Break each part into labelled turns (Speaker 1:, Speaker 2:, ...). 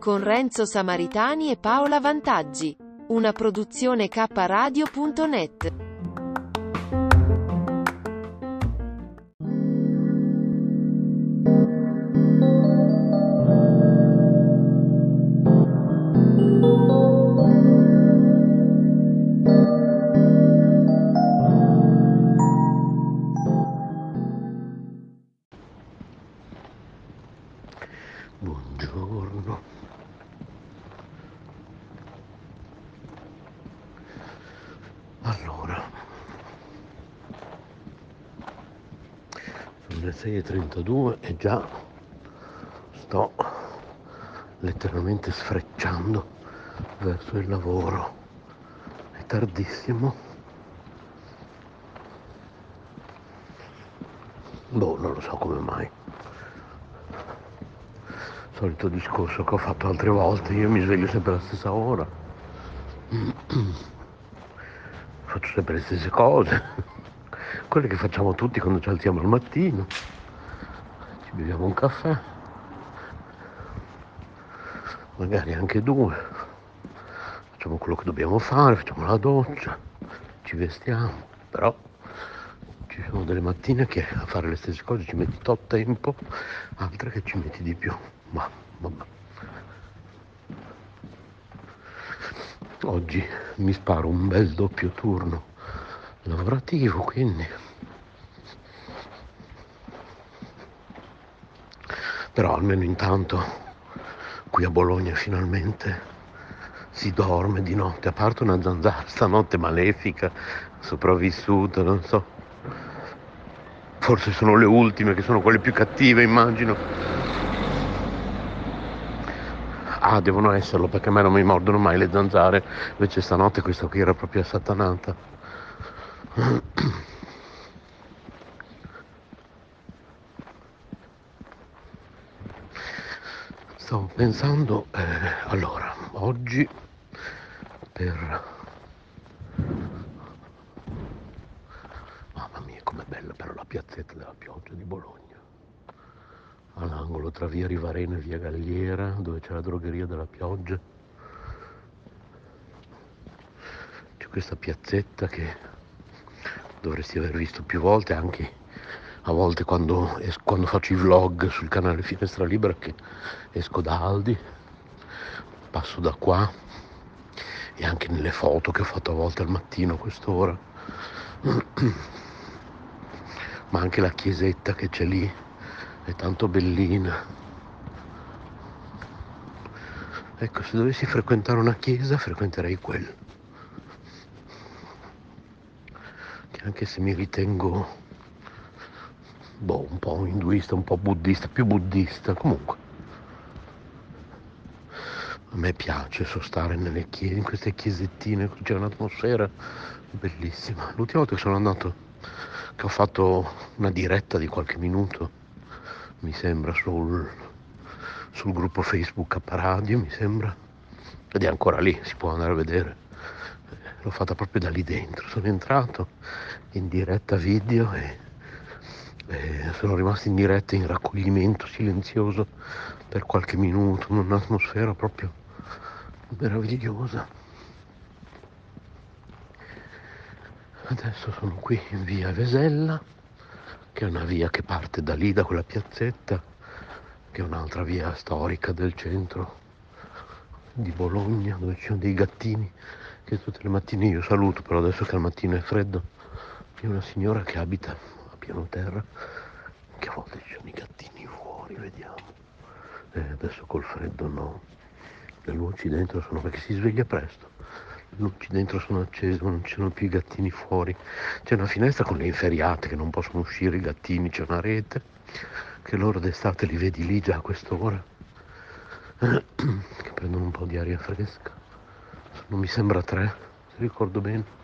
Speaker 1: con Renzo Samaritani e Paola Vantaggi. Una produzione kradio.net.
Speaker 2: Buongiorno. Allora, sono le 6.32 e già sto letteralmente sfrecciando verso il lavoro. È tardissimo. Boh, non lo so come mai solito discorso che ho fatto altre volte, io mi sveglio sempre alla stessa ora, faccio sempre le stesse cose, quelle che facciamo tutti quando ci alziamo al mattino, ci beviamo un caffè, magari anche due, facciamo quello che dobbiamo fare, facciamo la doccia, ci vestiamo, però ci sono delle mattine che a fare le stesse cose ci metti tot tempo, altre che ci metti di più. Ma vabbè. Oggi mi sparo un bel doppio turno lavorativo, quindi. Però almeno intanto qui a Bologna finalmente si dorme di notte, a parte una zanzara stanotte malefica, sopravvissuta, non so. Forse sono le ultime che sono quelle più cattive, immagino. Ah, devono esserlo perché a me non mi mordono mai le zanzare, invece stanotte questa qui era proprio assatanata. Stavo pensando, eh, allora, oggi per... Mamma mia, com'è bella però la piazzetta della pioggia di Bologna all'angolo tra via Rivarena e via Galliera, dove c'è la drogheria della pioggia. C'è questa piazzetta che dovresti aver visto più volte, anche a volte quando, quando faccio i vlog sul canale Finestra Libera, che esco da Aldi, passo da qua e anche nelle foto che ho fatto a volte al mattino a quest'ora. Ma anche la chiesetta che c'è lì è tanto bellina. Ecco, se dovessi frequentare una chiesa, frequenterei quella. Che anche se mi ritengo boh, un po' induista, un po' buddista, più buddista, comunque. A me piace sostare nelle chiese, in queste chiesettine, c'è un'atmosfera bellissima. L'ultima volta che sono andato, che ho fatto una diretta di qualche minuto, mi sembra, sul, sul gruppo Facebook a Radio, mi sembra, ed è ancora lì, si può andare a vedere. L'ho fatta proprio da lì dentro, sono entrato in diretta video e, e sono rimasto in diretta in raccoglimento silenzioso per qualche minuto, in un'atmosfera proprio meravigliosa. Adesso sono qui in via Vesella che è una via che parte da lì, da quella piazzetta, che è un'altra via storica del centro di Bologna, dove ci sono dei gattini che tutte le mattine io saluto, però adesso che al mattino è freddo, c'è una signora che abita a piano terra, che a volte ci sono i gattini fuori, vediamo. E adesso col freddo no. Le luci dentro sono perché si sveglia presto dentro sono accese, ma non ci sono più i gattini fuori. C'è una finestra con le inferiate che non possono uscire i gattini, c'è una rete che loro d'estate li vedi lì già a quest'ora che prendono un po' di aria fresca. non mi sembra tre, se ricordo bene.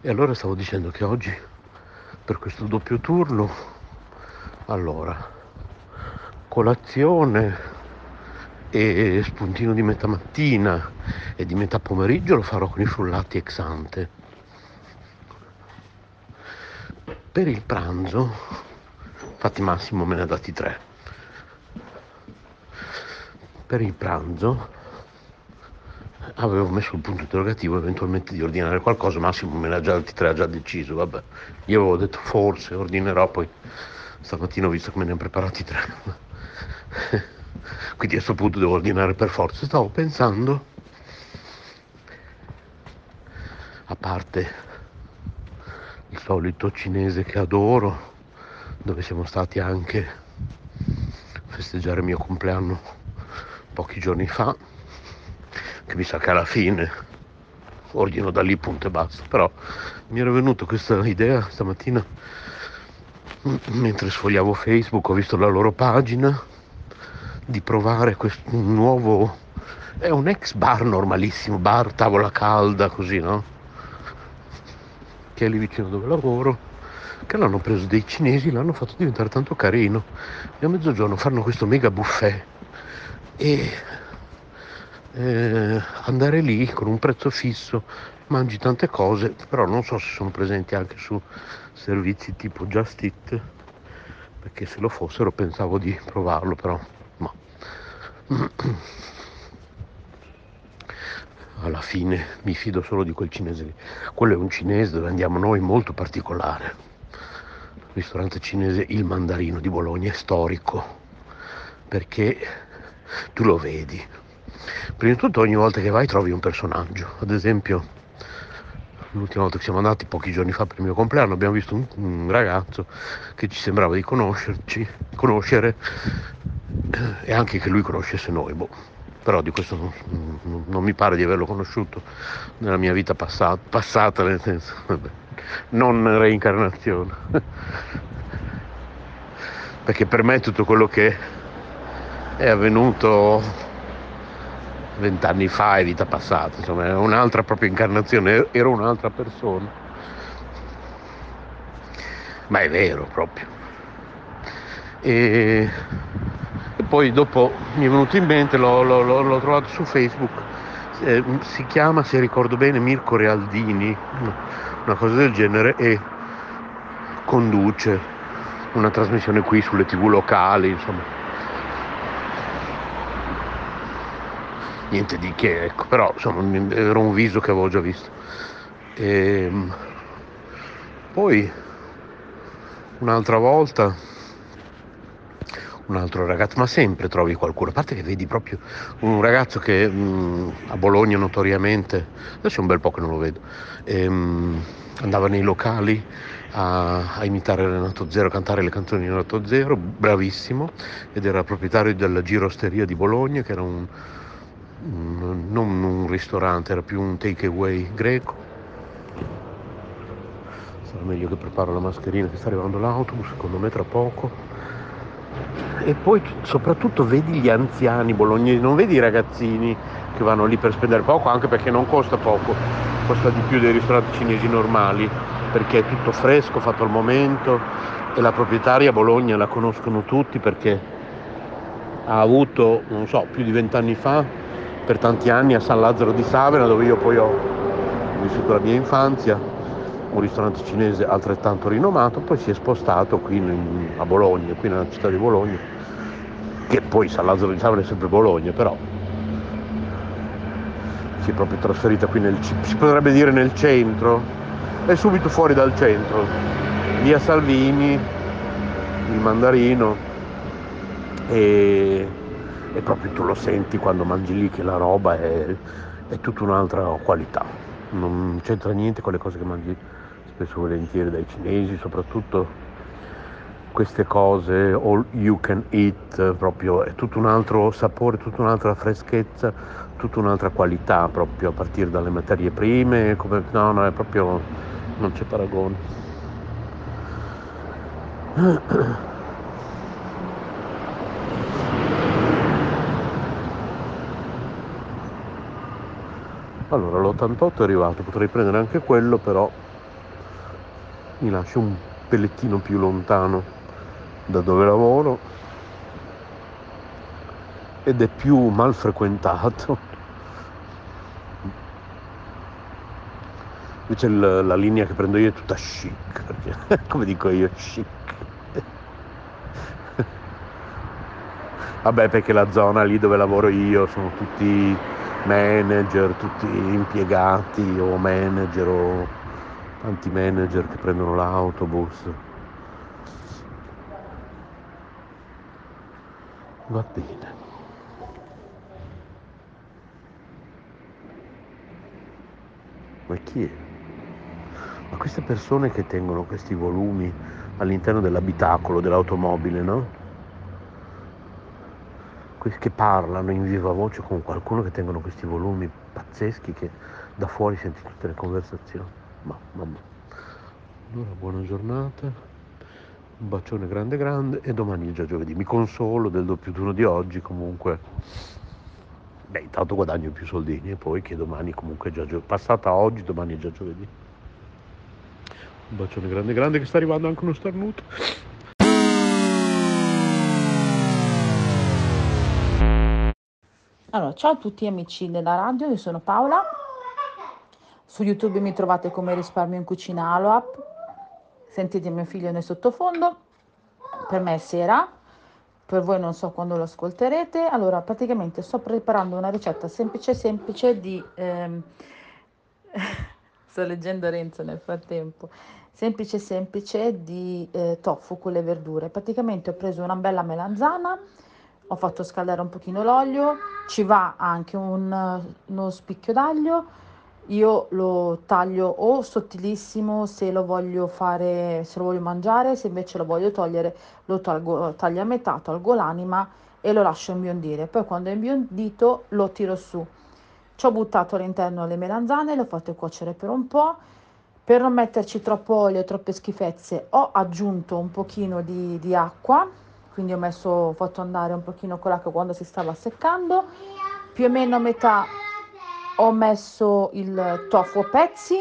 Speaker 2: E allora stavo dicendo che oggi per questo doppio turno, allora, colazione e spuntino di metà mattina e di metà pomeriggio lo farò con i frullati ex ante. Per il pranzo, infatti Massimo me ne ha dati tre. Per il pranzo avevo messo il punto interrogativo eventualmente di ordinare qualcosa, Massimo me l'ha già, te l'ha già deciso, vabbè. Io avevo detto forse ordinerò, poi stamattina ho visto che me ne hanno preparati tre. Quindi a questo punto devo ordinare per forza. Stavo pensando, a parte il solito cinese che adoro, dove siamo stati anche a festeggiare il mio compleanno pochi giorni fa, che mi sa che alla fine ordino da lì punto e basta. Però mi era venuta questa idea stamattina mentre sfogliavo Facebook, ho visto la loro pagina di provare questo nuovo è un ex bar normalissimo, bar tavola calda così, no? Che è lì vicino dove lavoro, che l'hanno preso dei cinesi, l'hanno fatto diventare tanto carino. E a mezzogiorno fanno questo mega buffet e eh, andare lì con un prezzo fisso, mangi tante cose, però non so se sono presenti anche su servizi tipo Just Eat, perché se lo fossero pensavo di provarlo, però. Alla fine mi fido solo di quel cinese lì. Quello è un cinese dove andiamo noi molto particolare. Ristorante cinese Il Mandarino di Bologna è storico perché tu lo vedi, Prima di tutto ogni volta che vai trovi un personaggio, ad esempio l'ultima volta che siamo andati pochi giorni fa per il mio compleanno abbiamo visto un, un ragazzo che ci sembrava di conoscerci, conoscere e anche che lui conoscesse noi, boh. però di questo non, non, non, mi pare di averlo conosciuto nella mia vita passata, passata nel senso, vabbè, non reincarnazione, perché per me tutto quello che è avvenuto vent'anni fa è vita passata, insomma, è un'altra propria incarnazione, ero un'altra persona. Ma è vero proprio. E, e poi dopo mi è venuto in mente, l'ho, l'ho, l'ho trovato su Facebook, eh, si chiama, se ricordo bene, Mirko Realdini, una cosa del genere, e conduce una trasmissione qui sulle tv locali, insomma niente di che, ecco, però insomma era un viso che avevo già visto. E, ehm, poi un'altra volta un altro ragazzo, ma sempre trovi qualcuno, a parte che vedi proprio un ragazzo che mh, a Bologna notoriamente, adesso è un bel po' che non lo vedo, ehm, andava nei locali a, a, imitare Renato Zero, a cantare le canzoni di Renato Zero, bravissimo, ed era proprietario della Girosteria di Bologna, che era un, non un ristorante, era più un takeaway greco. Sarà meglio che preparo la mascherina che sta arrivando l'autobus, secondo me tra poco. E poi soprattutto vedi gli anziani bolognesi, non vedi i ragazzini che vanno lì per spendere poco, anche perché non costa poco, costa di più dei ristoranti cinesi normali, perché è tutto fresco, fatto al momento e la proprietaria Bologna la conoscono tutti perché ha avuto, non so, più di vent'anni fa per tanti anni a San Lazzaro di Savena dove io poi ho vissuto la mia infanzia, un ristorante cinese altrettanto rinomato, poi si è spostato qui in, a Bologna, qui nella città di Bologna, che poi San Lazzaro di Savena è sempre Bologna, però si è proprio trasferita qui nel, si potrebbe dire nel centro, è subito fuori dal centro, via Salvini, il Mandarino e e proprio tu lo senti quando mangi lì che la roba è, è tutta un'altra qualità, non c'entra niente con le cose che mangi spesso e volentieri dai cinesi, soprattutto queste cose all you can eat, proprio è tutto un altro sapore, tutta un'altra freschezza, tutta un'altra qualità proprio a partire dalle materie prime, come, no, no, è proprio, non c'è paragone. Allora, l'88 è arrivato, potrei prendere anche quello, però mi lascia un pellettino più lontano da dove lavoro ed è più mal frequentato. Invece l- la linea che prendo io è tutta chic, perché, come dico io, chic. Vabbè, perché la zona lì dove lavoro io sono tutti manager, tutti impiegati o manager o tanti manager che prendono l'autobus. Va bene. Ma chi è? Ma queste persone che tengono questi volumi all'interno dell'abitacolo dell'automobile, no? Che parlano in viva voce con qualcuno che tengono questi volumi pazzeschi che da fuori senti tutte le conversazioni. Ma vabbè. Allora buona giornata, un bacione grande grande e domani è già giovedì. Mi consolo del doppio turno di oggi comunque. Beh, intanto guadagno più soldini e poi che domani comunque è già giovedì. Passata oggi, domani è già giovedì. Un bacione grande grande che sta arrivando anche uno starnuto.
Speaker 3: Allora, ciao a tutti amici della radio, io sono Paola. Su YouTube mi trovate come Risparmio in Cucina Aloap. Sentite mio figlio nel sottofondo. Per me è sera, per voi non so quando lo ascolterete. Allora, praticamente sto preparando una ricetta semplice semplice di... Ehm... sto leggendo Renzo nel frattempo. Semplice semplice di eh, tofu con le verdure. Praticamente ho preso una bella melanzana ho fatto scaldare un pochino l'olio, ci va anche un, uno spicchio d'aglio, io lo taglio o sottilissimo se lo voglio fare, se lo voglio mangiare, se invece lo voglio togliere lo tolgo, taglio a metà, tolgo l'anima e lo lascio imbiondire, poi quando è imbiondito lo tiro su. Ci ho buttato all'interno le melanzane, le ho fatte cuocere per un po', per non metterci troppo olio, troppe schifezze, ho aggiunto un pochino di, di acqua, quindi ho messo, fatto andare un pochino con l'acqua quando si stava seccando, più o meno a metà ho messo il tofu a pezzi,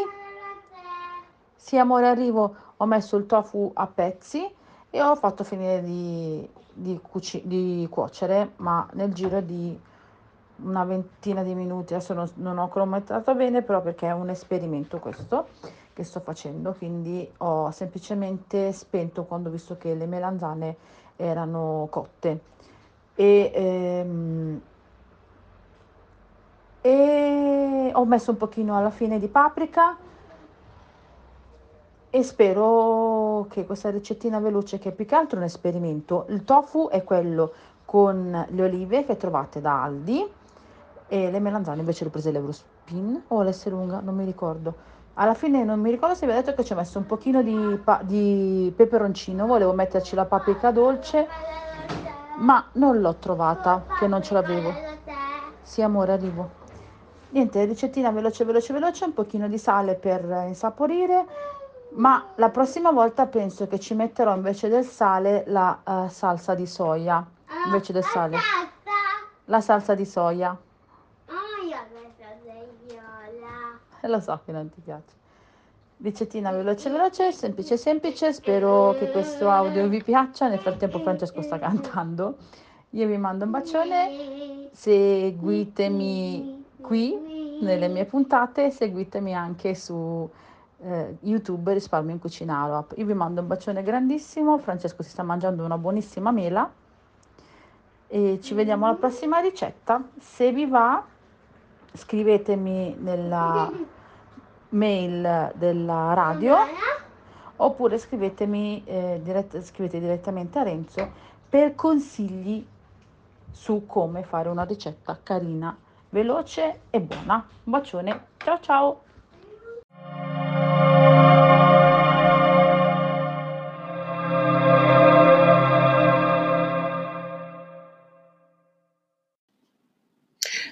Speaker 3: sì amore arrivo, ho messo il tofu a pezzi e ho fatto finire di, di, di cuocere, ma nel giro di una ventina di minuti, adesso non, non ho cronometrato bene, però perché è un esperimento questo che sto facendo, quindi ho semplicemente spento quando ho visto che le melanzane erano cotte. E, ehm, e ho messo un pochino alla fine di paprika e spero che questa ricettina veloce che è più che altro un esperimento il tofu è quello con le olive che trovate da Aldi e le melanzane invece le ho prese l'Eurospin o l'Esselunga non mi ricordo alla fine non mi ricordo se vi ho detto che ci ho messo un pochino di, pa- di peperoncino, volevo metterci la paprika dolce, ma non l'ho trovata, che non ce l'avevo. Sì, amore, arrivo. Niente, ricettina veloce, veloce, veloce, un pochino di sale per insaporire, ma la prossima volta penso che ci metterò invece del sale la uh, salsa di soia, invece del sale. La salsa di soia. e lo so che non ti piace. Ricettina veloce veloce, semplice semplice, spero che questo audio vi piaccia, nel frattempo Francesco sta cantando. Io vi mando un bacione, seguitemi qui nelle mie puntate, seguitemi anche su eh, YouTube Risparmio in Cucinaro. Io vi mando un bacione grandissimo, Francesco si sta mangiando una buonissima mela e ci vediamo alla prossima ricetta. Se vi va scrivetemi nella mail della radio oppure scrivetemi eh, dirett- scrivete direttamente a Renzo per consigli su come fare una ricetta carina, veloce e buona. Un bacione, ciao ciao!